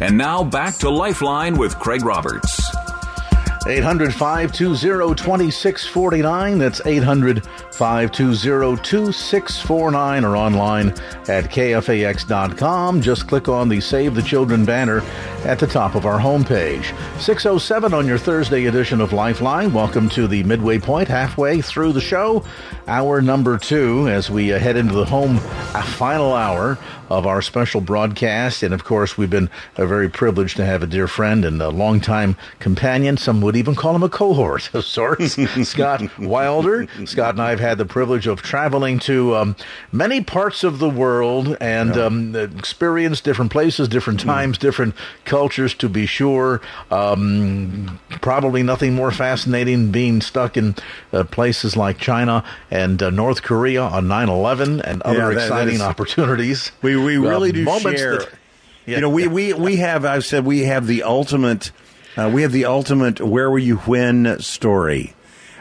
And now back to Lifeline with Craig Roberts. 800 520 2649. That's 800 520 2649 or online at kfax.com. Just click on the Save the Children banner at the top of our homepage. 607 on your Thursday edition of Lifeline. Welcome to the midway point, halfway through the show. Hour number two as we uh, head into the home uh, final hour of our special broadcast. And of course, we've been uh, very privileged to have a dear friend and a longtime companion. Some would even call him a cohort of sorts, Scott Wilder. Scott and I have had the privilege of traveling to um, many parts of the world and yeah. um, experienced different places, different hmm. times, mm. different cultures, to be sure. Um, probably nothing more fascinating being stuck in uh, places like China and uh, North Korea on 9 11 and other yeah, that, exciting that is, opportunities. We, we really uh, do share. That, yeah, you know, we, we, we have, I've said, we have the ultimate. Uh, we have the ultimate "Where were you when?" story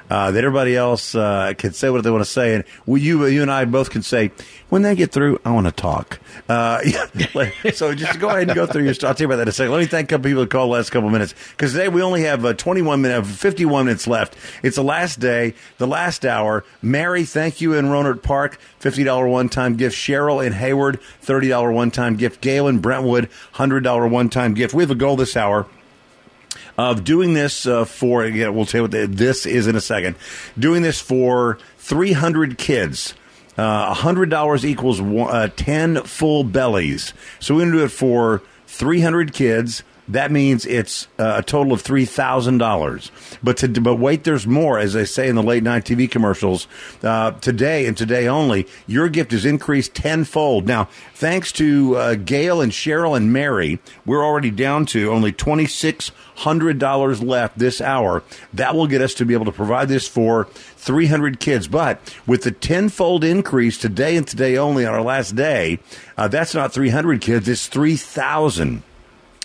uh, that everybody else uh, can say what they want to say, and we, you, you and I both can say when they get through, I want to talk. Uh, so just go ahead and go through your. I'll tell you about that in a second. Let me thank a couple people that called the last couple minutes because today we only have uh, 21 minutes, 51 minutes left. It's the last day, the last hour. Mary, thank you in Rohnert Park, $50 one time gift. Cheryl in Hayward, $30 one time gift. Gail in Brentwood, $100 one time gift. We have a goal this hour of doing this uh, for, again, we'll tell you what this is in a second, doing this for 300 kids. Uh, $100 equals one, uh, 10 full bellies. So we're going to do it for 300 kids. That means it's uh, a total of three thousand dollars. But to, but wait, there's more. As they say in the late night TV commercials, uh, today and today only, your gift is increased tenfold. Now, thanks to uh, Gail and Cheryl and Mary, we're already down to only twenty six hundred dollars left this hour. That will get us to be able to provide this for three hundred kids. But with the tenfold increase today and today only on our last day, uh, that's not three hundred kids. It's three thousand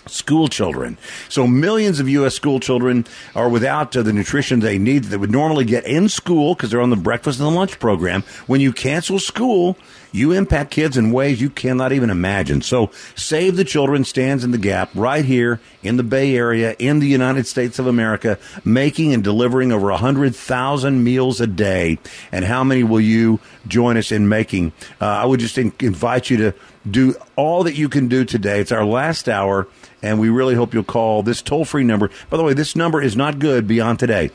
school children. So millions of U.S. school children are without uh, the nutrition they need that they would normally get in school because they're on the breakfast and the lunch program. When you cancel school, you impact kids in ways you cannot even imagine. So Save the Children stands in the gap right here in the Bay Area in the United States of America, making and delivering over 100,000 meals a day. And how many will you join us in making? Uh, I would just in- invite you to do all that you can do today. It's our last hour and we really hope you'll call this toll free number. By the way, this number is not good beyond today.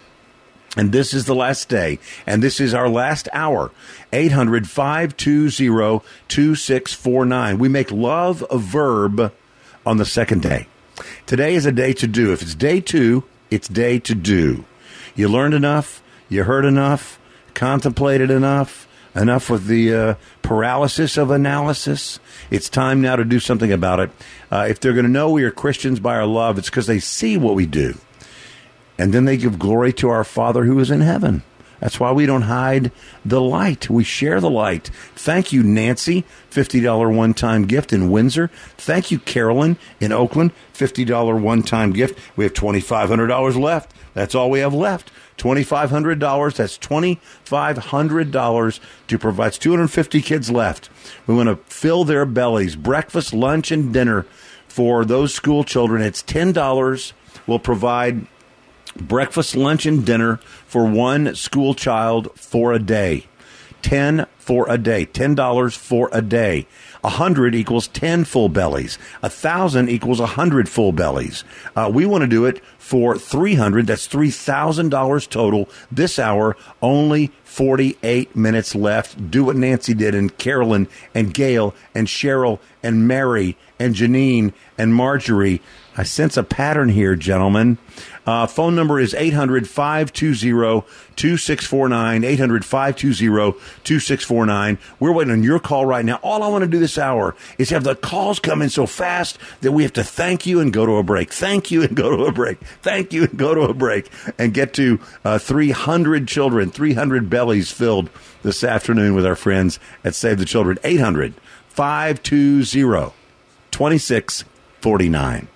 And this is the last day, and this is our last hour. 800 520 2649. We make love a verb on the second day. Today is a day to do. If it's day two, it's day to do. You learned enough, you heard enough, contemplated enough, enough with the uh, paralysis of analysis. It's time now to do something about it. Uh, if they're going to know we are Christians by our love, it's because they see what we do. And then they give glory to our Father who is in heaven. That's why we don't hide the light. We share the light. Thank you, Nancy, $50 one time gift in Windsor. Thank you, Carolyn in Oakland, $50 one time gift. We have $2,500 left. That's all we have left. $2,500. That's $2,500 to provide 250 kids left. We want to fill their bellies, breakfast, lunch, and dinner for those school children. It's $10. We'll provide breakfast, lunch, and dinner for one school child for a day. 10 for a day. $10 for a day. A hundred equals 10 full bellies. A thousand equals a hundred full bellies. Uh, we want to do it for 300. That's $3,000 total this hour. Only 48 minutes left. Do what Nancy did and Carolyn and Gail and Cheryl and Mary and Janine and Marjorie. I sense a pattern here, gentlemen. Uh, phone number is 800 520 2649. 800 520 2649. 2649. We're waiting on your call right now. All I want to do this hour is have the calls come in so fast that we have to thank you and go to a break. Thank you and go to a break. Thank you and go to a break and get to uh, 300 children, 300 bellies filled this afternoon with our friends at Save the Children. 800 520 2649.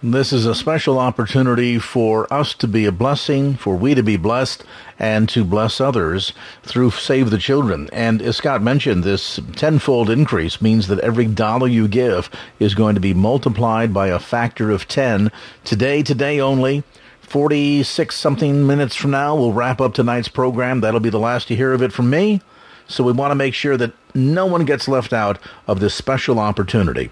This is a special opportunity for us to be a blessing, for we to be blessed, and to bless others through Save the Children. And as Scott mentioned, this tenfold increase means that every dollar you give is going to be multiplied by a factor of 10. Today, today only, 46 something minutes from now, we'll wrap up tonight's program. That'll be the last you hear of it from me. So we want to make sure that no one gets left out of this special opportunity.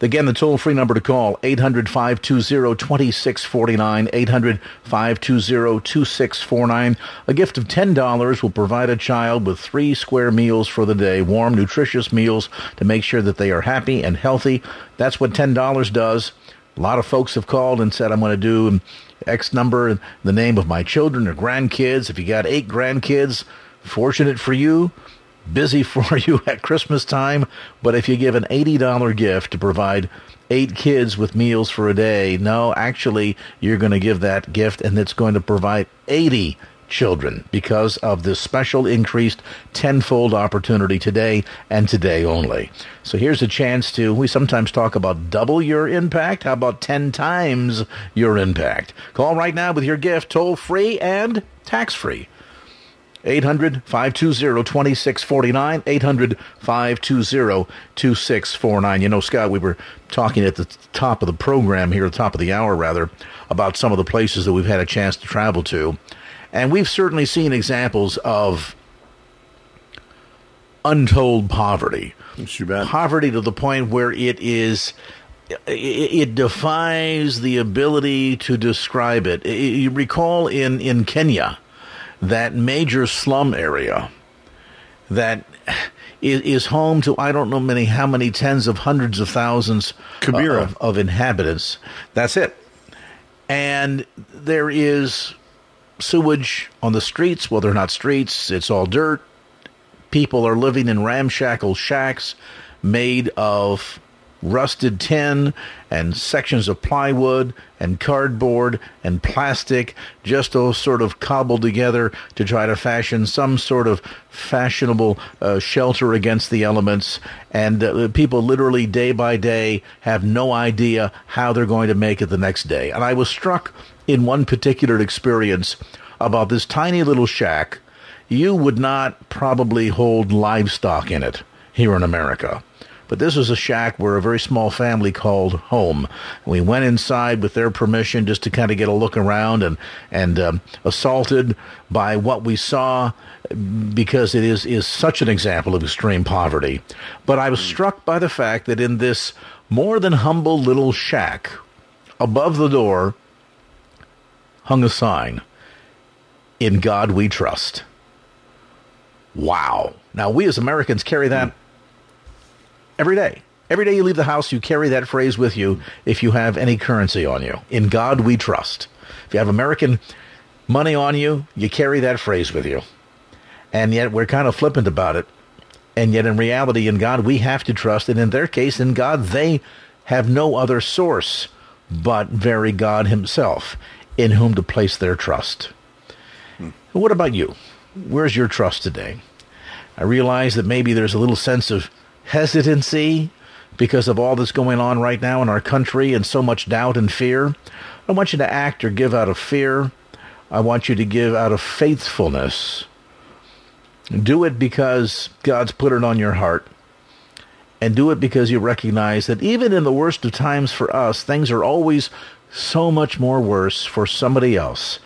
Again, the toll free number to call, 800 520 2649, 800 520 2649. A gift of $10 will provide a child with three square meals for the day, warm, nutritious meals to make sure that they are happy and healthy. That's what $10 does. A lot of folks have called and said, I'm going to do X number the name of my children or grandkids. If you got eight grandkids, fortunate for you busy for you at Christmas time, but if you give an $80 gift to provide eight kids with meals for a day, no, actually, you're going to give that gift and it's going to provide 80 children because of this special increased tenfold opportunity today and today only. So here's a chance to, we sometimes talk about double your impact. How about 10 times your impact? Call right now with your gift, toll free and tax free. 800 520 2649. 800 520 2649. You know, Scott, we were talking at the top of the program here, the top of the hour, rather, about some of the places that we've had a chance to travel to. And we've certainly seen examples of untold poverty. Poverty to the point where it is it, defies the ability to describe it. You recall in, in Kenya, that major slum area that is, home to I don't know many how many tens of hundreds of thousands of, of inhabitants. That's it. And there is sewage on the streets. Well, they're not streets, it's all dirt. People are living in ramshackle shacks made of rusted tin and sections of plywood and cardboard and plastic, just all sort of cobbled together to try to fashion some sort of fashionable uh, shelter against the elements. And uh, people literally day by day have no idea how they're going to make it the next day. And I was struck in one particular experience about this tiny little shack. You would not probably hold livestock in it here in America. But this was a shack where a very small family called home. We went inside with their permission just to kind of get a look around and and um, assaulted by what we saw because it is is such an example of extreme poverty. But I was struck by the fact that in this more than humble little shack above the door hung a sign in God we trust. Wow. Now we as Americans carry that every day. Every day you leave the house, you carry that phrase with you if you have any currency on you. In God we trust. If you have American money on you, you carry that phrase with you. And yet we're kind of flippant about it. And yet in reality, in God we have to trust. And in their case, in God, they have no other source but very God Himself in whom to place their trust. Hmm. What about you? Where's your trust today? I realize that maybe there's a little sense of hesitancy because of all that's going on right now in our country and so much doubt and fear. I want you to act or give out of fear. I want you to give out of faithfulness. Do it because God's put it on your heart. And do it because you recognize that even in the worst of times for us, things are always so much more worse for somebody else.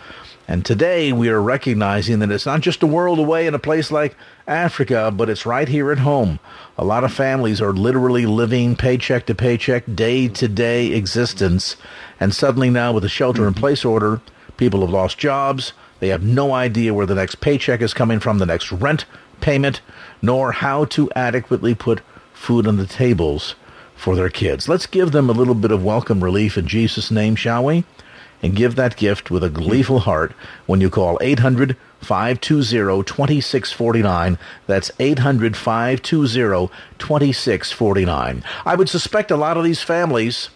And today we are recognizing that it's not just a world away in a place like Africa, but it's right here at home. A lot of families are literally living paycheck to paycheck, day to day existence. And suddenly now with the shelter in place order, people have lost jobs. They have no idea where the next paycheck is coming from, the next rent payment, nor how to adequately put food on the tables for their kids. Let's give them a little bit of welcome relief in Jesus' name, shall we? And give that gift with a gleeful heart when you call 800 520 2649. That's 800 520 2649. I would suspect a lot of these families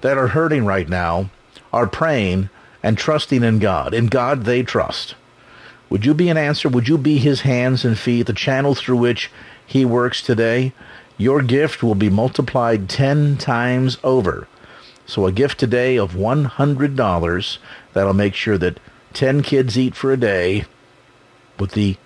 that are hurting right now are praying and trusting in God. In God they trust. Would you be an answer? Would you be his hands and feet, the channel through which he works today? Your gift will be multiplied 10 times over. So a gift today of $100 that'll make sure that 10 kids eat for a day with the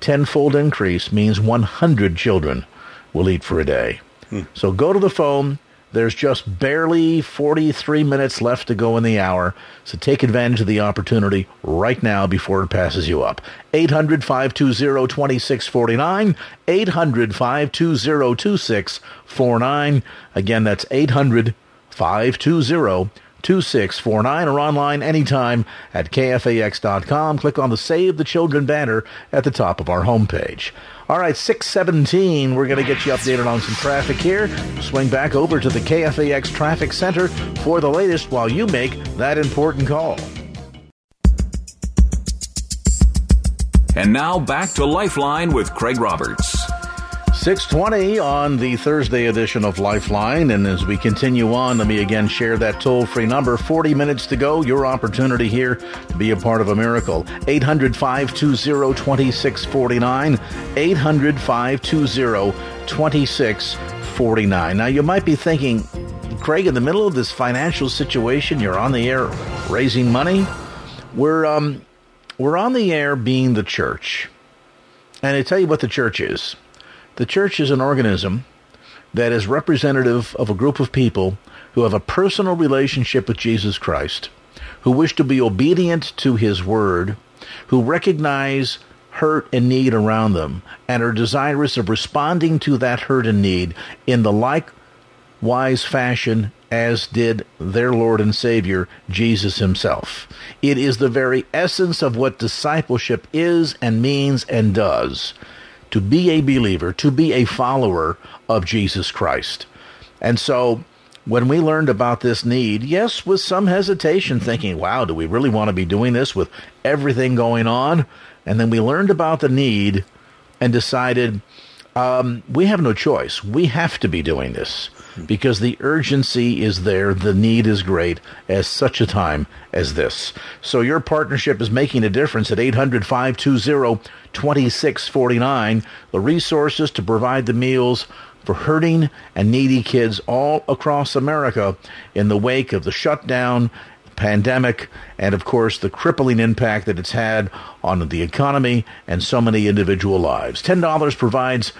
tenfold increase means 100 children will eat for a day. Hmm. So go to the phone, there's just barely 43 minutes left to go in the hour, so take advantage of the opportunity right now before it passes you up. 800 520 2649, 800 520 2649. Again, that's 800 520 2649 or online anytime at kfax.com. Click on the Save the Children banner at the top of our homepage. All right, 617, we're going to get you updated on some traffic here. Swing back over to the KFAX Traffic Center for the latest while you make that important call. And now back to Lifeline with Craig Roberts. 620 on the Thursday edition of Lifeline. And as we continue on, let me again share that toll free number. 40 minutes to go. Your opportunity here to be a part of a miracle. 800 520 2649. 800 520 2649. Now, you might be thinking, Craig, in the middle of this financial situation, you're on the air raising money. We're, um, we're on the air being the church. And I tell you what the church is. The church is an organism that is representative of a group of people who have a personal relationship with Jesus Christ, who wish to be obedient to his word, who recognize hurt and need around them, and are desirous of responding to that hurt and need in the likewise fashion as did their Lord and Savior, Jesus himself. It is the very essence of what discipleship is and means and does to be a believer, to be a follower of Jesus Christ. And so when we learned about this need, yes, with some hesitation, thinking, wow, do we really want to be doing this with everything going on? And then we learned about the need and decided um, we have no choice. We have to be doing this because the urgency is there, the need is great as such a time as this. So your partnership is making a difference at 800 520 2649. The resources to provide the meals for hurting and needy kids all across America in the wake of the shutdown pandemic, and of course the crippling impact that it's had on the economy and so many individual lives. $10 provides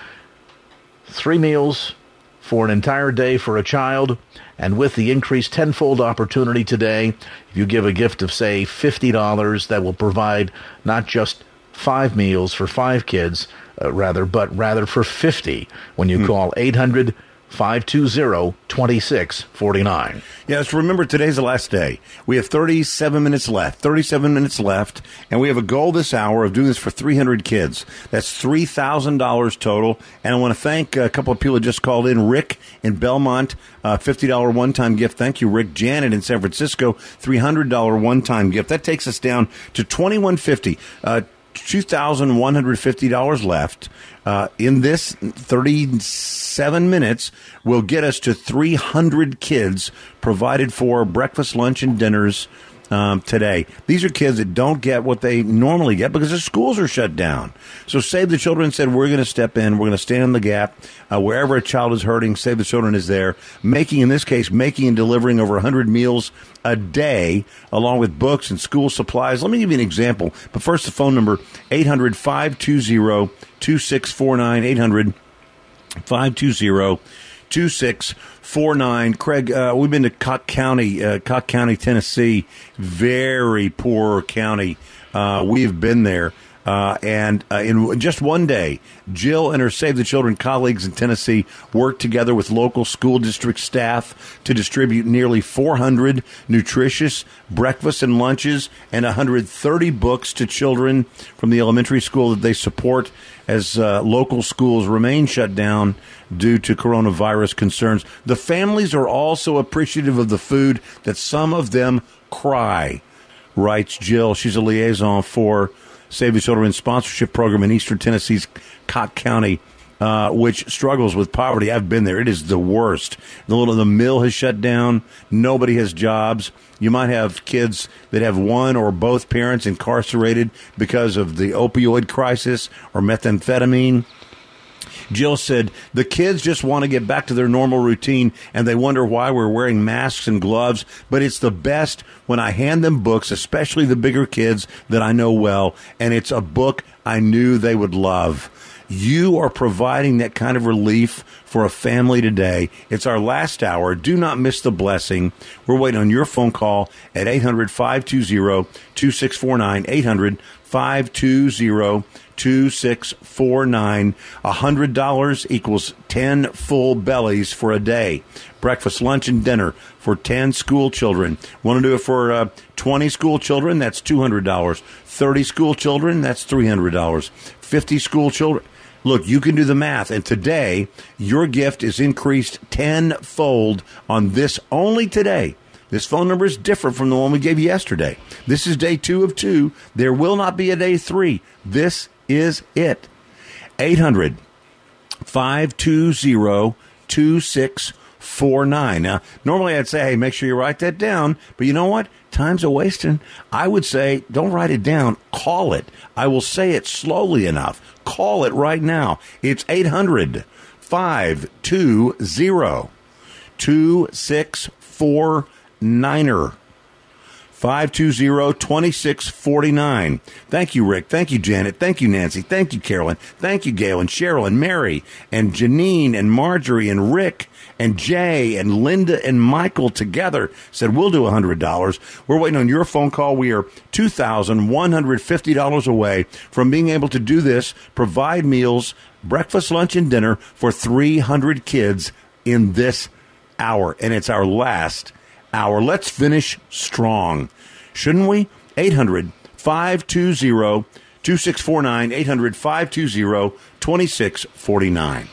three meals for an entire day for a child. And with the increased tenfold opportunity today, if you give a gift of, say, $50, that will provide not just five meals for five kids, uh, rather, but rather for 50 when you mm. call 800 520 2649. Yes, remember today's the last day. We have 37 minutes left. 37 minutes left, and we have a goal this hour of doing this for 300 kids. That's $3,000 total. And I want to thank a couple of people who just called in. Rick in Belmont, uh, $50 one time gift. Thank you, Rick. Janet in San Francisco, $300 one time gift. That takes us down to 2150 uh, $2,150 left. Uh, in this 37 minutes will get us to 300 kids provided for breakfast, lunch, and dinners um, today. These are kids that don't get what they normally get because their schools are shut down. So Save the Children said, we're going to step in. We're going to stand in the gap. Uh, wherever a child is hurting, Save the Children is there. Making, in this case, making and delivering over 100 meals a day, along with books and school supplies. Let me give you an example. But first, the phone number, 800 520 2649. 800 520 2649. Craig, uh, we've been to Cocke County, uh, Cocke County, Tennessee. Very poor county. Uh, we've been there. Uh, and uh, in just one day, Jill and her Save the Children colleagues in Tennessee worked together with local school district staff to distribute nearly 400 nutritious breakfasts and lunches and 130 books to children from the elementary school that they support as uh, local schools remain shut down due to coronavirus concerns. The families are also appreciative of the food that some of them cry, writes Jill. She's a liaison for Save the Children sponsorship program in Eastern Tennessee's Cocke County. Uh, which struggles with poverty. I've been there. It is the worst. The little the mill has shut down. Nobody has jobs. You might have kids that have one or both parents incarcerated because of the opioid crisis or methamphetamine. Jill said the kids just want to get back to their normal routine and they wonder why we're wearing masks and gloves. But it's the best when I hand them books, especially the bigger kids that I know well, and it's a book I knew they would love. You are providing that kind of relief for a family today. It's our last hour. Do not miss the blessing. We're waiting on your phone call at 800 520 2649. 800 520 2649. $100 equals 10 full bellies for a day. Breakfast, lunch, and dinner for 10 school children. Want to do it for uh, 20 school children? That's $200. 30 school children? That's $300. 50 school children? Look, you can do the math. And today, your gift is increased tenfold on this only today. This phone number is different from the one we gave yesterday. This is day two of two. There will not be a day three. This is it. 800 520 2649. Now, normally I'd say, hey, make sure you write that down. But you know what? Time's a wasting. I would say, don't write it down. Call it. I will say it slowly enough. Call it right now. It's 800 520 2649. 520-2649. Thank you, Rick. Thank you, Janet. Thank you, Nancy. Thank you, Carolyn. Thank you, Gail and Cheryl and Mary and Janine and Marjorie and Rick and Jay and Linda and Michael together said, we'll do $100. We're waiting on your phone call. We are $2,150 away from being able to do this, provide meals, breakfast, lunch, and dinner for 300 kids in this hour. And it's our last hour. Let's finish strong, shouldn't we? 800 520 2649. 800 520 2649.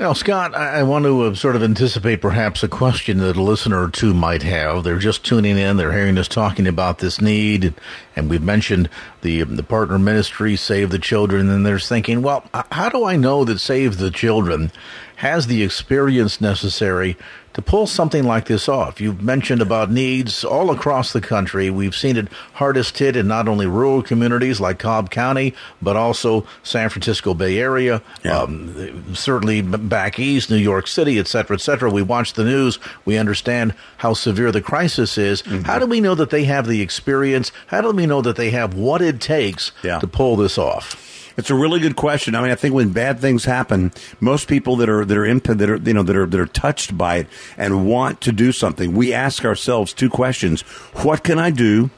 Now, Scott, I want to uh, sort of anticipate perhaps a question that a listener or two might have. They're just tuning in, they're hearing us talking about this need, and we've mentioned the the partner ministry, Save the Children, and they're thinking, well, how do I know that Save the Children has the experience necessary to pull something like this off. You've mentioned about needs all across the country. We've seen it hardest hit in not only rural communities like Cobb County, but also San Francisco Bay Area, yeah. um, certainly back east, New York City, et cetera, et cetera. We watch the news. We understand how severe the crisis is. Mm-hmm. How do we know that they have the experience? How do we know that they have what it takes yeah. to pull this off? It's a really good question. I mean, I think when bad things happen, most people that are that are imp- that are you know that are that are touched by it and want to do something, we ask ourselves two questions: What can I do,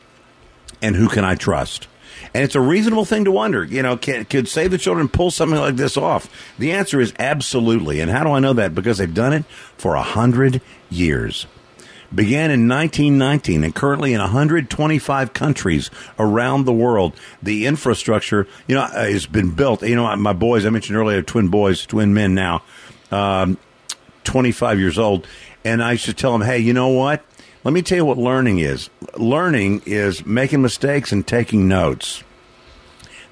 and who can I trust? And it's a reasonable thing to wonder. You know, can, could Save the Children pull something like this off? The answer is absolutely. And how do I know that? Because they've done it for a hundred years began in 1919 and currently in 125 countries around the world. The infrastructure, you know, uh, has been built. You know, my boys, I mentioned earlier, twin boys, twin men now, um, 25 years old. And I used to tell them, hey, you know what? Let me tell you what learning is. Learning is making mistakes and taking notes.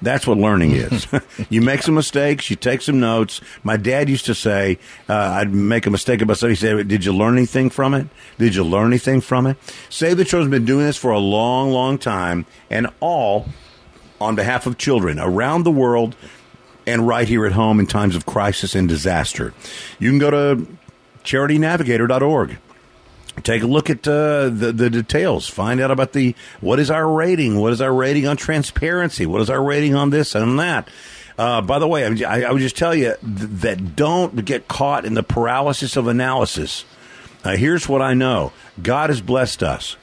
That's what learning is. you make some mistakes, you take some notes. My dad used to say, uh, I'd make a mistake about something. He said, Did you learn anything from it? Did you learn anything from it? Save the Children's been doing this for a long, long time, and all on behalf of children around the world and right here at home in times of crisis and disaster. You can go to charitynavigator.org take a look at uh, the the details. Find out about the what is our rating, what is our rating on transparency, what is our rating on this and that. Uh, by the way, I, I, would just tell you that don't get caught in the paralysis of analysis. Uh, here's what I know: God has blessed us,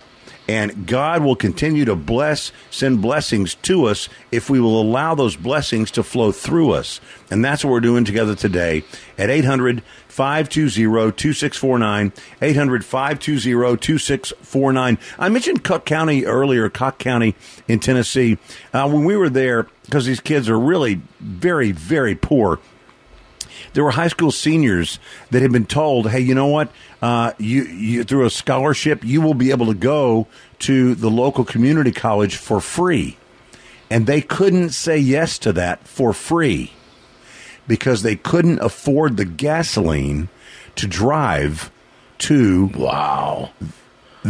And God will continue to bless, send blessings to us if we will allow those blessings to flow through us. And that's what we're doing together today at 800 520 2649. 800 520 2649. I mentioned Cook County earlier, Cook County in Tennessee. Uh, when we were there, because these kids are really very, very poor there were high school seniors that had been told, "Hey, you know what? Uh, you, you through a scholarship, you will be able to go to the local community college for free," and they couldn't say yes to that for free because they couldn't afford the gasoline to drive to wow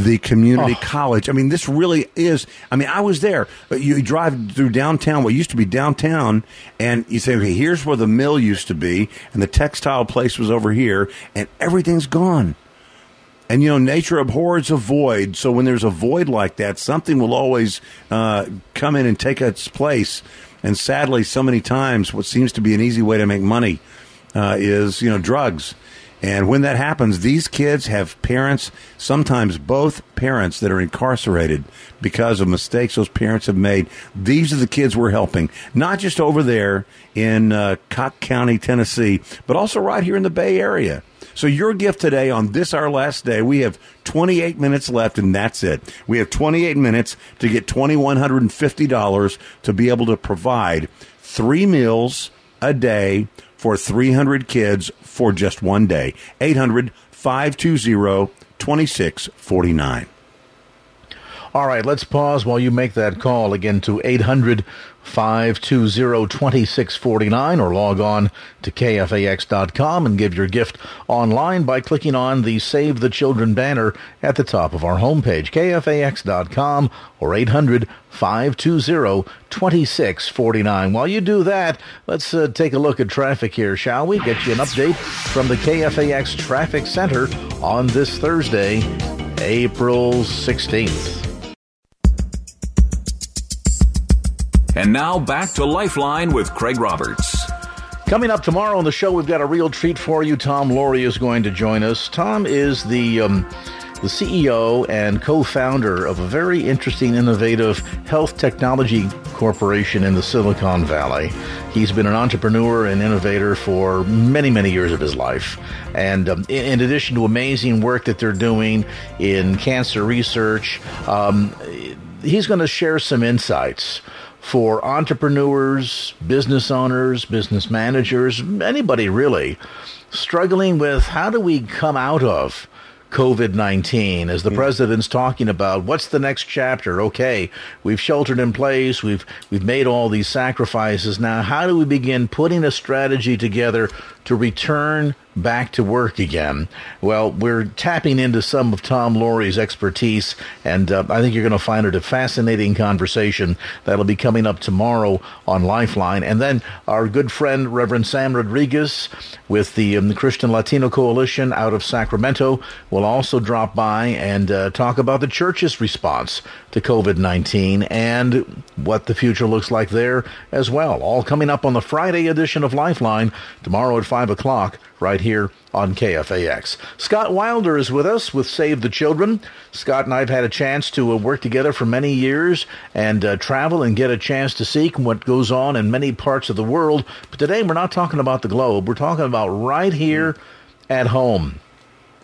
the community oh. college. I mean, this really is. I mean, I was there. You drive through downtown, what used to be downtown, and you say, okay, here's where the mill used to be, and the textile place was over here, and everything's gone. And you know, nature abhors a void. So when there's a void like that, something will always uh, come in and take its place. And sadly, so many times, what seems to be an easy way to make money uh, is you know drugs. And when that happens, these kids have parents, sometimes both parents, that are incarcerated because of mistakes those parents have made. These are the kids we're helping, not just over there in uh, Cocke County, Tennessee, but also right here in the Bay Area. So your gift today on this our last day, we have 28 minutes left and that's it. We have 28 minutes to get $2150 to be able to provide 3 meals a day for 300 kids for just one day. 800 520 2649. All right, let's pause while you make that call again to 800 520 2649 or log on to kfax.com and give your gift online by clicking on the Save the Children banner at the top of our homepage, kfax.com or 800 520 2649. While you do that, let's uh, take a look at traffic here, shall we? Get you an update from the KFAX Traffic Center on this Thursday, April 16th. And now back to Lifeline with Craig Roberts. Coming up tomorrow on the show, we've got a real treat for you. Tom Laurie is going to join us. Tom is the um, the CEO and co-founder of a very interesting, innovative health technology corporation in the Silicon Valley. He's been an entrepreneur and innovator for many, many years of his life. And um, in, in, addition to amazing work that they're doing in cancer research, um, he's going to share some insights for entrepreneurs, business owners, business managers, anybody really, struggling with how do we come out of COVID 19 as the mm. president's talking about what's the next chapter? Okay, we've sheltered in place, we've, we've made all these sacrifices. Now, how do we begin putting a strategy together to return back to work again. Well, we're tapping into some of Tom Laurie's expertise, and uh, I think you're going to find it a fascinating conversation that'll be coming up tomorrow on Lifeline. And then our good friend, Reverend Sam Rodriguez, with the, um, Christian Latino Coalition out of Sacramento, will also drop by and uh, talk about the church's response to COVID 19 and what the future looks like there as well. All coming up on the Friday edition of Lifeline tomorrow at 5 o'clock right here on KFAX. Scott Wilder is with us with Save the Children. Scott and I have had a chance to uh, work together for many years and uh, travel and get a chance to see what goes on in many parts of the world. But today we're not talking about the globe. We're talking about right here at home.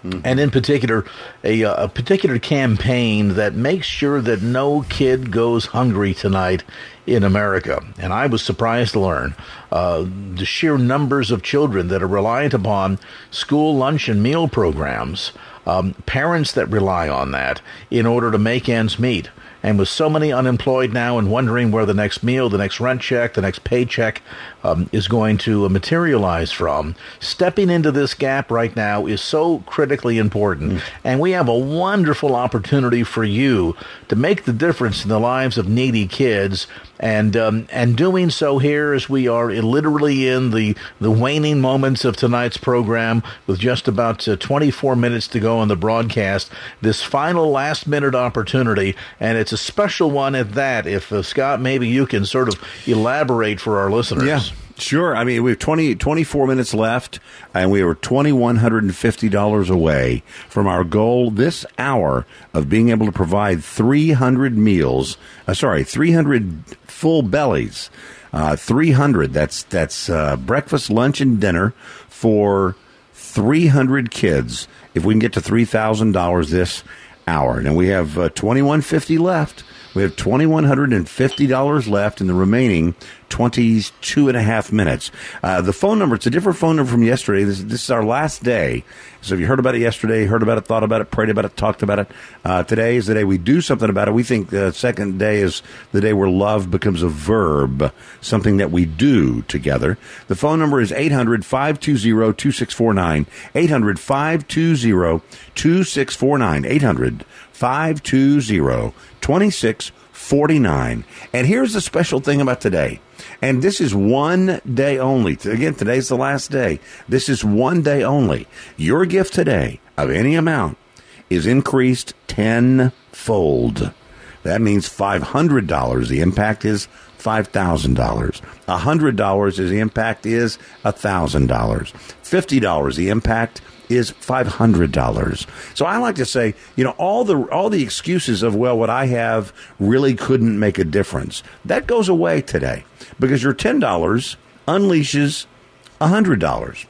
Mm-hmm. And in particular, a, uh, a particular campaign that makes sure that no kid goes hungry tonight in America. And I was surprised to learn uh, the sheer numbers of children that are reliant upon school lunch and meal programs, um, parents that rely on that in order to make ends meet. And with so many unemployed now and wondering where the next meal, the next rent check, the next paycheck um, is going to materialize from, stepping into this gap right now is so critically important. Mm. And we have a wonderful opportunity for you to make the difference in the lives of needy kids. And um, and doing so here as we are literally in the the waning moments of tonight's program with just about uh, 24 minutes to go on the broadcast this final last minute opportunity. And it's a special one at that if uh, Scott maybe you can sort of elaborate for our listeners. Yeah Sure. I mean, we have 20, 24 minutes left, and we are $2,150 away from our goal this hour of being able to provide 300 meals, uh, sorry, 300 full bellies. Uh, 300, that's, that's uh, breakfast, lunch, and dinner for 300 kids if we can get to $3,000 this hour. Now, we have uh, 2150 left. We have $2,150 left in the remaining 22 and a half minutes. Uh, the phone number, it's a different phone number from yesterday. This, this, is our last day. So if you heard about it yesterday, heard about it, thought about it, prayed about it, talked about it, uh, today is the day we do something about it. We think the second day is the day where love becomes a verb, something that we do together. The phone number is 800 520 2649. 800 520 2649. 800 520 2649. And here's the special thing about today. And this is one day only. Again, today's the last day. This is one day only. Your gift today of any amount is increased tenfold. That means $500. The impact is $5,000. $100 is the impact is $1,000. $50 the impact is $500. So I like to say, you know, all the all the excuses of well what I have really couldn't make a difference. That goes away today because your $10 unleashes $100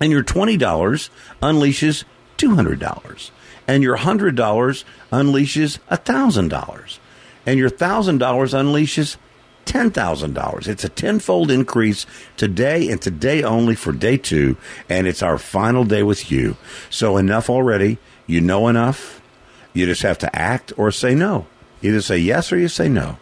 and your $20 unleashes $200 and your $100 unleashes $1,000 and your $1,000 unleashes $10,000. It's a tenfold increase today and today only for day two, and it's our final day with you. So enough already. You know enough. You just have to act or say no. Either say yes or you say no.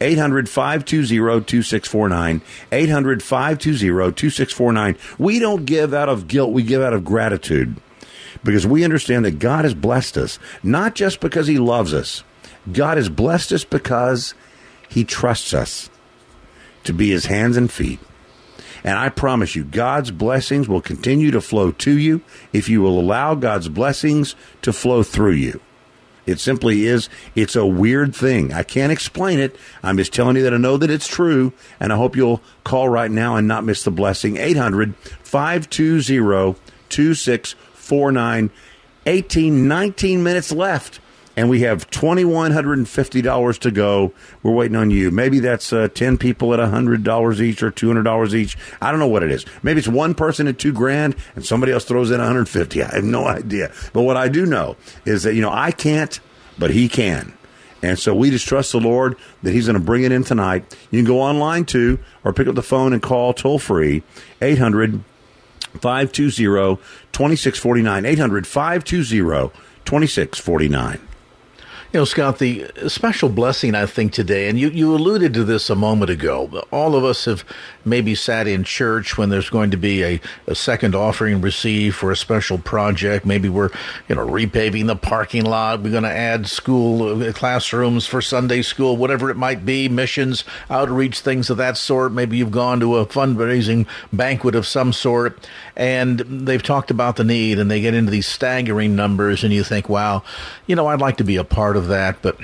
800 520 2649. 800 520 2649. We don't give out of guilt, we give out of gratitude because we understand that God has blessed us, not just because He loves us. God has blessed us because he trusts us to be his hands and feet. And I promise you, God's blessings will continue to flow to you if you will allow God's blessings to flow through you. It simply is, it's a weird thing. I can't explain it. I'm just telling you that I know that it's true. And I hope you'll call right now and not miss the blessing. 800 520 2649. 18, 19 minutes left and we have $2,150 to go. We're waiting on you. Maybe that's uh, 10 people at $100 each or $200 each. I don't know what it is. Maybe it's one person at two grand and somebody else throws in 150. I have no idea. But what I do know is that, you know, I can't, but he can. And so we just trust the Lord that He's going to bring it in tonight. You can go online too, or pick up the phone and call toll free 800 520 2649. 800 520 2649. You know, Scott, the special blessing, I think, today, and you, you alluded to this a moment ago. All of us have maybe sat in church when there's going to be a, a second offering received for a special project. Maybe we're, you know, repaving the parking lot. We're going to add school uh, classrooms for Sunday school, whatever it might be, missions, outreach, things of that sort. Maybe you've gone to a fundraising banquet of some sort and they've talked about the need and they get into these staggering numbers and you think, wow, you know, I'd like to be a part of that, but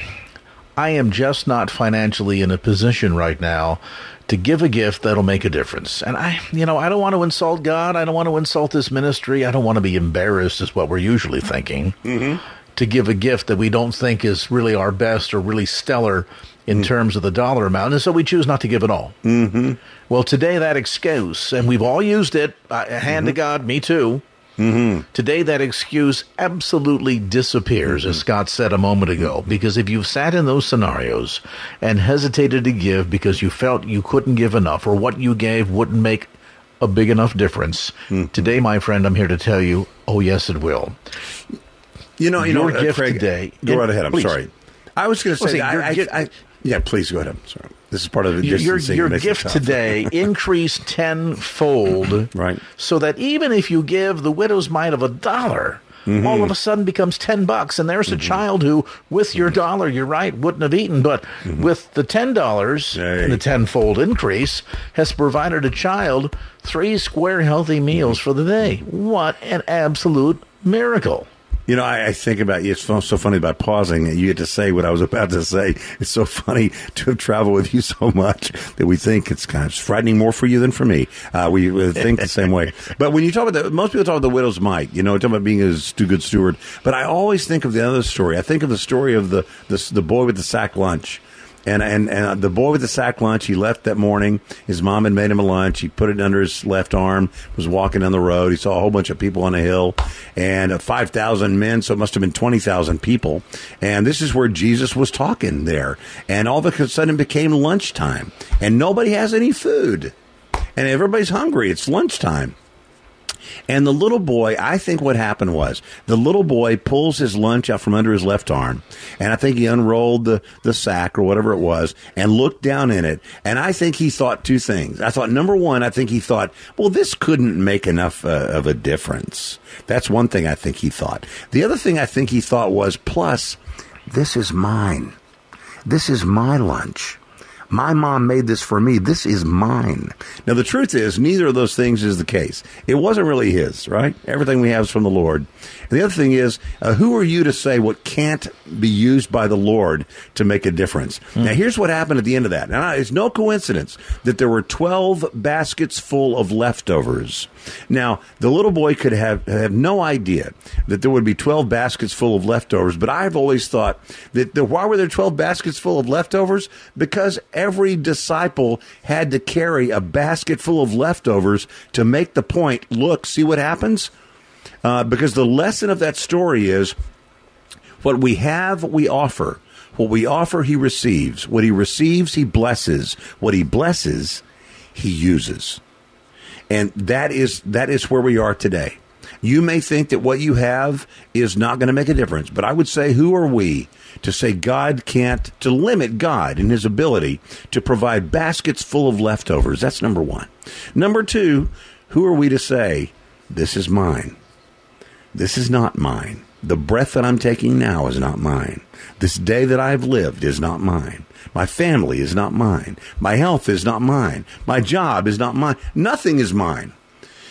I am just not financially in a position right now to give a gift that'll make a difference. And I, you know, I don't want to insult God. I don't want to insult this ministry. I don't want to be embarrassed, is what we're usually thinking, mm-hmm. To give a gift that we don't think is really our best or really stellar in mm-hmm. terms of the dollar amount. And so we choose not to give it all. Mm-hmm. Well, today that excuse, and we've all used it, uh, hand to mm-hmm. God, me too. Mm-hmm. Today, that excuse absolutely disappears, mm-hmm. as Scott said a moment ago, because if you've sat in those scenarios and hesitated to give because you felt you couldn't give enough or what you gave wouldn't make a big enough difference, mm-hmm. today, my friend, I'm here to tell you, oh, yes, it will. You know, you Your know, uh, gift Craig, today. Go right ahead. I'm please. sorry. I was going to say, well, see, I, I, I, yeah, please go ahead. I'm sorry. This is part of the your your gift today increased tenfold, right? So that even if you give the widow's mite of a dollar, Mm-hmm. all of a sudden becomes 10 bucks and there's a mm-hmm. child who with your dollar you're right wouldn't have eaten but mm-hmm. with the $10 hey. and the tenfold increase has provided a child three square healthy meals for the day what an absolute miracle You know, I, I, think about you. It's so funny about pausing. You get to say what I was about to say. It's so funny to have traveled with you so much that we think it's kind of frightening more for you than for me. Uh, we, we think the same way. But when you talk about that, most people talk about the widow's mite. You know, talk about being a good steward. But I always think of the other story. I think of the story of the the, the boy with the sack lunch. And, and and the boy with the sack lunch, he left that morning. His mom had made him a lunch. He put it under his left arm. Was walking down the road. He saw a whole bunch of people on a hill, and uh, five thousand men. So it must have been twenty thousand people. And this is where Jesus was talking there. And all of a sudden, it became lunchtime, and nobody has any food, and everybody's hungry. It's lunchtime. And the little boy, I think what happened was the little boy pulls his lunch out from under his left arm, and I think he unrolled the, the sack or whatever it was and looked down in it. And I think he thought two things. I thought, number one, I think he thought, well, this couldn't make enough uh, of a difference. That's one thing I think he thought. The other thing I think he thought was, plus, this is mine. This is my lunch. My mom made this for me. This is mine. Now, the truth is, neither of those things is the case. It wasn't really his, right? Everything we have is from the Lord. The other thing is, uh, who are you to say what can't be used by the Lord to make a difference? Mm. Now, here's what happened at the end of that. Now, it's no coincidence that there were 12 baskets full of leftovers. Now, the little boy could have, have no idea that there would be 12 baskets full of leftovers, but I've always thought that the, why were there 12 baskets full of leftovers? Because every disciple had to carry a basket full of leftovers to make the point look, see what happens? Uh, because the lesson of that story is what we have, we offer. What we offer, he receives. What he receives, he blesses. What he blesses, he uses. And that is that is where we are today. You may think that what you have is not going to make a difference, but I would say, who are we to say God can't, to limit God in his ability to provide baskets full of leftovers? That's number one. Number two, who are we to say, this is mine? This is not mine. The breath that I'm taking now is not mine. This day that I've lived is not mine. My family is not mine. My health is not mine. My job is not mine. Nothing is mine.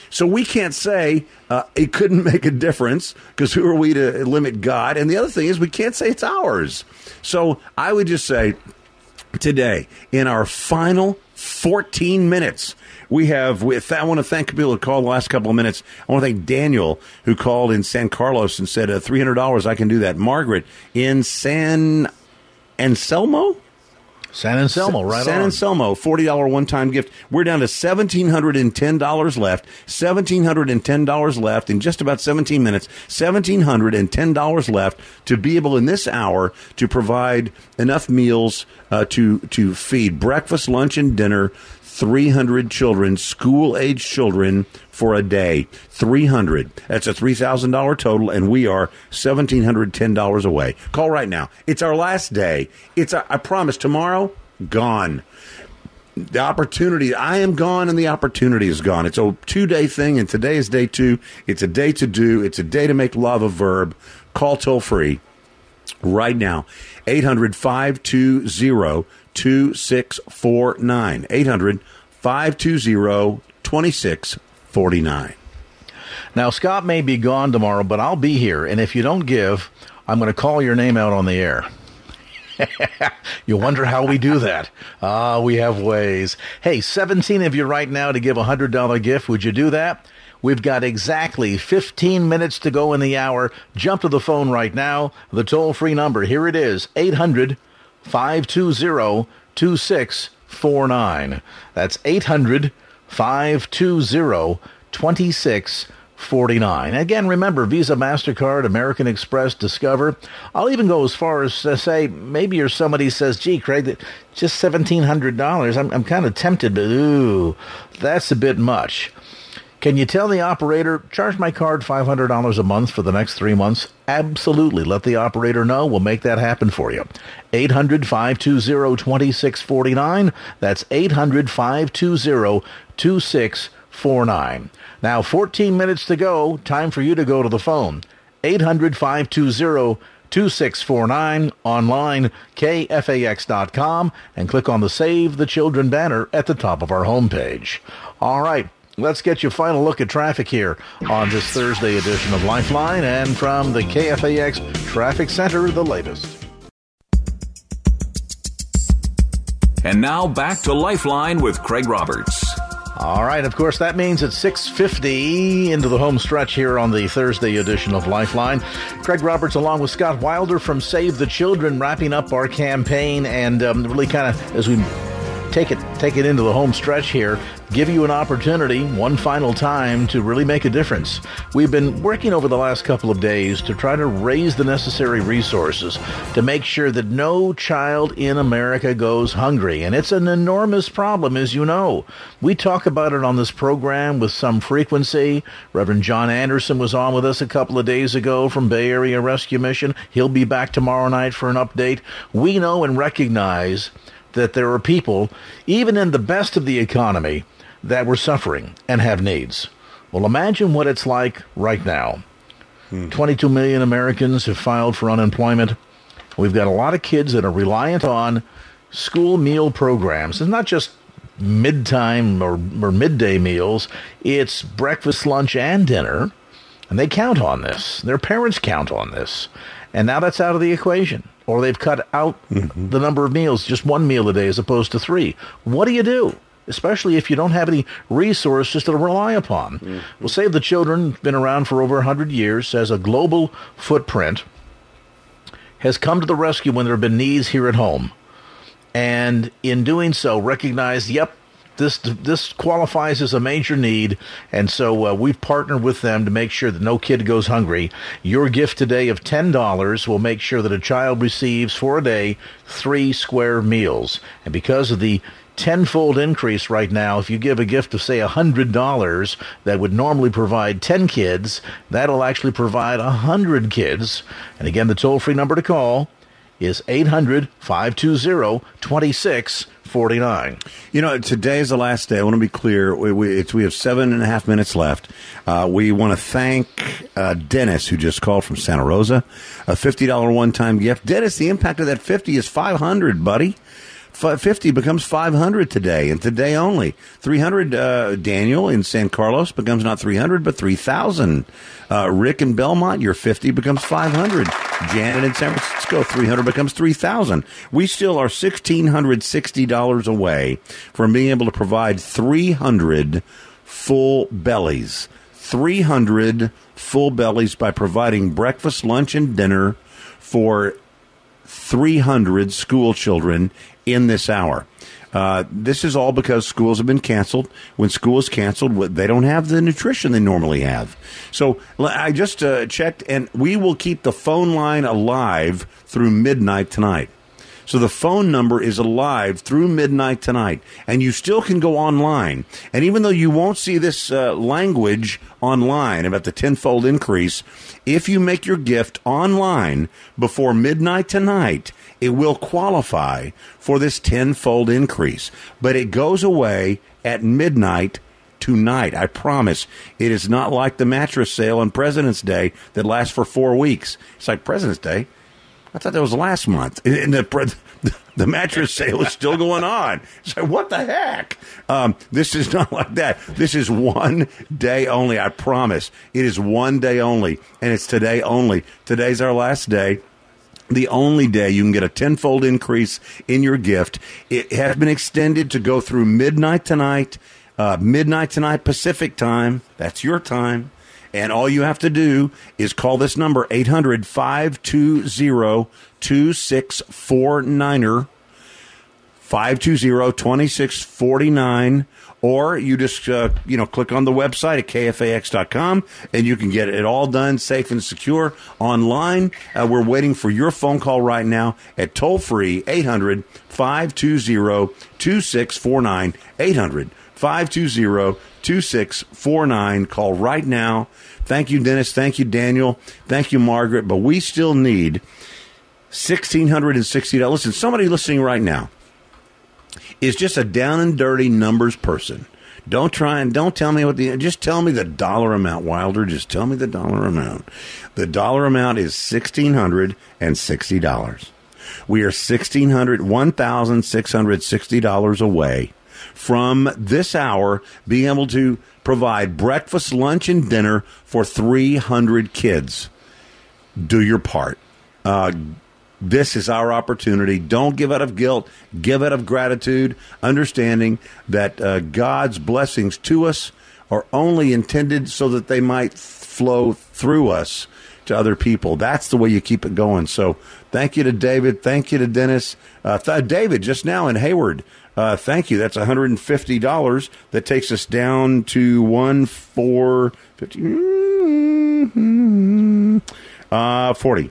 So we can't say uh, it couldn't make a difference because who are we to limit God? And the other thing is we can't say it's ours. So I would just say today, in our final 14 minutes, we have. I want to thank people who called the last couple of minutes. I want to thank Daniel who called in San Carlos and said uh, three hundred dollars. I can do that. Margaret in San Anselmo. San Anselmo, right San on. Anselmo, $40 one time gift. We're down to $1,710 left. $1,710 left in just about 17 minutes. $1,710 left to be able in this hour to provide enough meals uh, to, to feed breakfast, lunch, and dinner 300 children, school age children, for a day. 300. That's a $3,000 total, and we are $1,710 away. Call right now. It's our last day. It's, I promise, tomorrow, gone. The opportunity, I am gone and the opportunity is gone. It's a two day thing, and today is day two. It's a day to do, it's a day to make love a verb. Call toll free right now. 800 520 2649. 800 520 2649. Now, Scott may be gone tomorrow, but I'll be here. And if you don't give, I'm going to call your name out on the air. you wonder how we do that. Ah, we have ways. Hey, 17 of you right now to give a $100 gift. Would you do that? We've got exactly 15 minutes to go in the hour. Jump to the phone right now. The toll free number, here it is 800 520 2649. That's 800 520 2649. Again, remember Visa, MasterCard, American Express, Discover. I'll even go as far as to say maybe you're somebody says, gee, Craig, just $1,700. I'm, I'm kind of tempted, but ooh, that's a bit much. Can you tell the operator, charge my card $500 a month for the next three months? Absolutely. Let the operator know. We'll make that happen for you. 800 520 2649. That's 800 520 2649. Now, 14 minutes to go. Time for you to go to the phone. 800 520 2649 online, kfax.com, and click on the Save the Children banner at the top of our homepage. All right. Let's get you a final look at traffic here on this Thursday edition of Lifeline. And from the KFAX Traffic Center, the latest. And now back to Lifeline with Craig Roberts. All right, of course, that means it's 6.50 into the home stretch here on the Thursday edition of Lifeline. Craig Roberts along with Scott Wilder from Save the Children wrapping up our campaign and um, really kind of, as we take it take it into the home stretch here, give you an opportunity one final time to really make a difference. We've been working over the last couple of days to try to raise the necessary resources to make sure that no child in America goes hungry, and it's an enormous problem as you know. We talk about it on this program with some frequency. Reverend John Anderson was on with us a couple of days ago from Bay Area Rescue Mission. He'll be back tomorrow night for an update. We know and recognize that there are people, even in the best of the economy, that were suffering and have needs. Well, imagine what it's like right now. Hmm. 22 million Americans have filed for unemployment. We've got a lot of kids that are reliant on school meal programs. It's not just midtime or, or midday meals, it's breakfast, lunch, and dinner. And they count on this. Their parents count on this. And now that's out of the equation or they've cut out mm-hmm. the number of meals, just one meal a day as opposed to three. What do you do? Especially if you don't have any resources to rely upon. Mm-hmm. Well, Save the Children, been around for over 100 years, has a global footprint, has come to the rescue when there have been needs here at home. And in doing so, recognized, yep, this this qualifies as a major need, and so uh, we've partnered with them to make sure that no kid goes hungry. Your gift today of ten dollars will make sure that a child receives for a day three square meals, and because of the tenfold increase right now. If you give a gift of, say, a $100 that would normally provide 10 kids, that'll actually provide a 100 kids. And again, the toll free number to call is 800 520 2649. You know, today is the last day. I want to be clear. We, we, we have seven and a half minutes left. Uh, we want to thank uh, Dennis, who just called from Santa Rosa. A $50 one time gift. Dennis, the impact of that 50 is 500 buddy. 50 becomes 500 today, and today only. 300, uh, Daniel in San Carlos becomes not 300, but 3,000. Uh, Rick in Belmont, your 50 becomes 500. Janet in San Francisco, 300 becomes 3,000. We still are $1,660 away from being able to provide 300 full bellies. 300 full bellies by providing breakfast, lunch, and dinner for 300 school children in this hour. Uh, this is all because schools have been canceled. When school is canceled, they don't have the nutrition they normally have. So I just uh, checked, and we will keep the phone line alive through midnight tonight. So the phone number is alive through midnight tonight, and you still can go online. And even though you won't see this uh, language online about the tenfold increase, if you make your gift online before midnight tonight, it will qualify for this tenfold increase. But it goes away at midnight tonight. I promise. It is not like the mattress sale on President's Day that lasts for four weeks. It's like President's Day. I thought that was last month. And the, the mattress sale is still going on. So what the heck? Um, this is not like that. This is one day only. I promise. It is one day only, and it's today only. Today's our last day the only day you can get a tenfold increase in your gift. It has been extended to go through midnight tonight, uh, midnight tonight Pacific time. That's your time. And all you have to do is call this number, 800 520 2649er. 520 2649 or you just uh, you know click on the website at kfax.com and you can get it all done safe and secure online uh, we're waiting for your phone call right now at toll free 800 520 2649 800 520 2649 call right now thank you dennis thank you daniel thank you margaret but we still need $1660 listen somebody listening right now is just a down and dirty numbers person. Don't try and don't tell me what the just tell me the dollar amount, Wilder. Just tell me the dollar amount. The dollar amount is sixteen hundred and sixty dollars. We are sixteen hundred one thousand six hundred sixty dollars away from this hour being able to provide breakfast, lunch, and dinner for 300 kids. Do your part. Uh, this is our opportunity. Don't give out of guilt. Give out of gratitude, understanding that uh, God's blessings to us are only intended so that they might flow through us to other people. That's the way you keep it going. So thank you to David. Thank you to Dennis. Uh, th- David, just now in Hayward. Uh, thank you. That's $150. That takes us down to one four fifty. Mm-hmm. Uh, 40.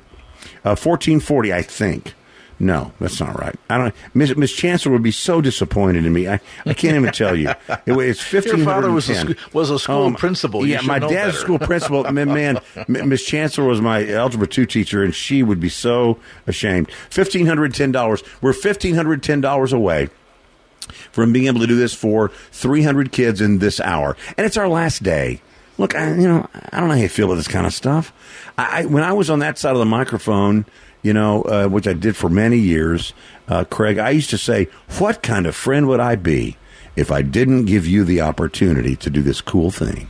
Uh, 1440, I think. No, that's not right. I don't. Miss, Miss Chancellor would be so disappointed in me. I, I can't even tell you. It, it's fifteen. Your father was a, sc- was a school um, principal. You yeah, my dad's school principal. man, Miss Chancellor was my algebra two teacher, and she would be so ashamed. Fifteen hundred ten dollars. We're fifteen hundred ten dollars away from being able to do this for three hundred kids in this hour, and it's our last day. Look, I, you know, I don't know how you feel about this kind of stuff. I, when I was on that side of the microphone you know, uh, which I did for many years, uh, Craig, I used to say, what kind of friend would I be if I didn't give you the opportunity to do this cool thing?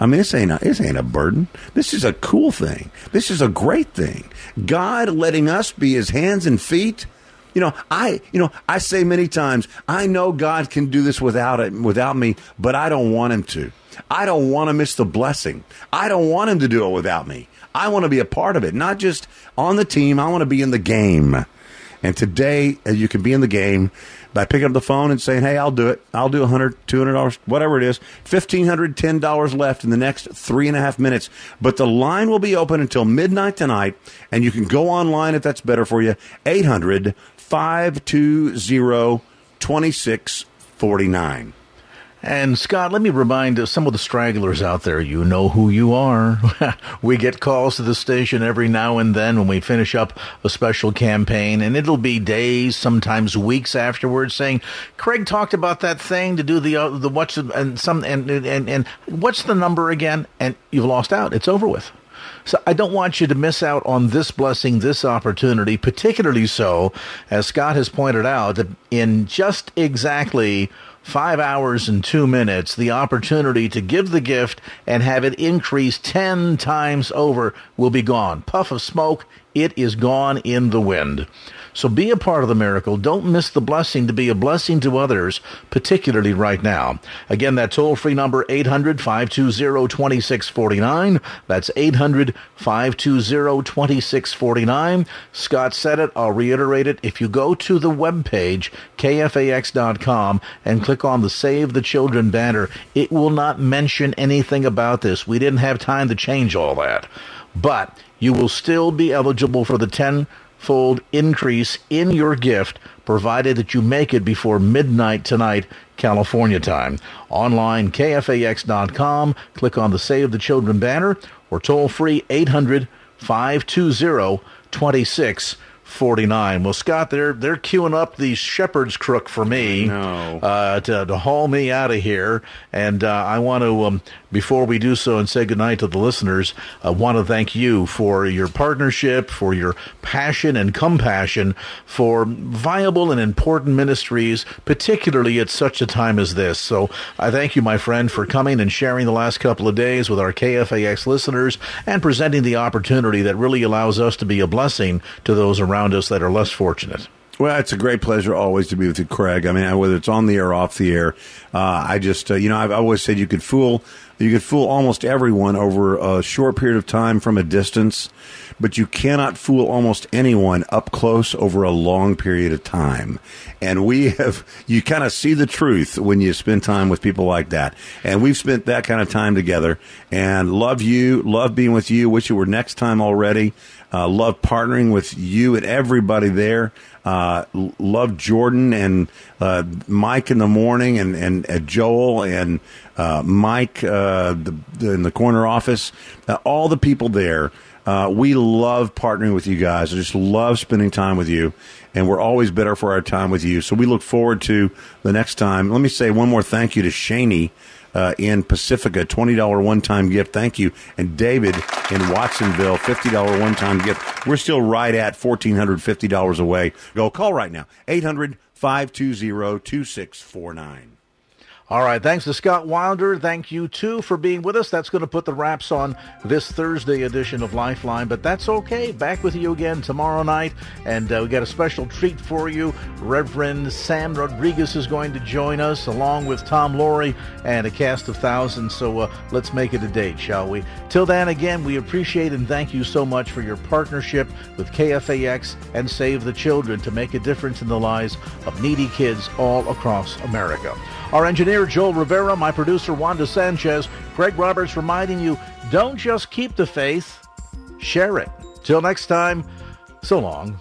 I mean, this ain't a, this ain't a burden. This is a cool thing. This is a great thing. God letting us be His hands and feet. You know, I you know I say many times, I know God can do this without it, without me, but I don't want Him to. I don't want to miss the blessing. I don't want Him to do it without me. I want to be a part of it, not just on the team. I want to be in the game. And today, uh, you can be in the game by picking up the phone and saying, "Hey, I'll do it. I'll do a hundred, two hundred dollars, whatever it is. Fifteen hundred, ten dollars left in the next three and a half minutes. But the line will be open until midnight tonight, and you can go online if that's better for you. 800 520 2649. And Scott, let me remind some of the stragglers out there, you know who you are. we get calls to the station every now and then when we finish up a special campaign, and it'll be days, sometimes weeks afterwards, saying, "Craig talked about that thing to do the uh, the what's and some and, and and what's the number again?" And you've lost out. It's over with. So I don't want you to miss out on this blessing, this opportunity, particularly so, as Scott has pointed out, that in just exactly five hours and two minutes, the opportunity to give the gift and have it increase 10 times over will be gone. Puff of smoke, it is gone in the wind. So be a part of the miracle. Don't miss the blessing to be a blessing to others, particularly right now. Again, that toll free number 800 520 2649. That's 800 520 2649. Scott said it. I'll reiterate it. If you go to the webpage, kfax.com, and click on the Save the Children banner, it will not mention anything about this. We didn't have time to change all that. But you will still be eligible for the 10 fold increase in your gift, provided that you make it before midnight tonight, California time. Online, kfax.com, click on the Save the Children banner, or toll free 800 520 26 49. Well, Scott, they're they're queuing up the shepherd's crook for me no. uh, to, to haul me out of here. And uh, I want to, um, before we do so and say goodnight to the listeners, I want to thank you for your partnership, for your passion and compassion for viable and important ministries, particularly at such a time as this. So I thank you, my friend, for coming and sharing the last couple of days with our KFAX listeners and presenting the opportunity that really allows us to be a blessing to those around us that are less fortunate. Well, it's a great pleasure always to be with you, Craig. I mean, whether it's on the air or off the air, uh, I just, uh, you know, I've always said you could fool, you could fool almost everyone over a short period of time from a distance, but you cannot fool almost anyone up close over a long period of time. And we have, you kind of see the truth when you spend time with people like that. And we've spent that kind of time together and love you, love being with you. Wish you were next time already. Uh, love partnering with you and everybody there. Uh, love Jordan and uh, Mike in the morning and, and uh, Joel and uh, Mike uh, the, the, in the corner office. all the people there. We love partnering with you guys. I just love spending time with you and we're always better for our time with you. So we look forward to the next time. Let me say one more thank you to Shaney uh, in Pacifica, $20 one time gift. Thank you. And David in Watsonville, $50 one time gift. We're still right at $1,450 away. Go call right now. 800 520 2649. All right. Thanks to Scott Wilder. Thank you, too, for being with us. That's going to put the wraps on this Thursday edition of Lifeline, but that's okay. Back with you again tomorrow night. And uh, we got a special treat for you. Reverend Sam Rodriguez is going to join us, along with Tom Laurie and a cast of thousands. So uh, let's make it a date, shall we? Till then, again, we appreciate and thank you so much for your partnership with KFAX and Save the Children to make a difference in the lives of needy kids all across America. Our engineer, Joel Rivera, my producer, Wanda Sanchez, Craig Roberts reminding you don't just keep the faith, share it. Till next time, so long.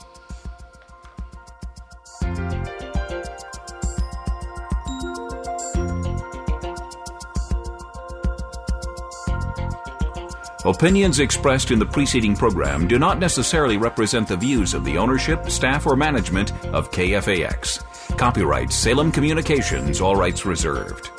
Opinions expressed in the preceding program do not necessarily represent the views of the ownership, staff, or management of KFAX. Copyright Salem Communications, all rights reserved.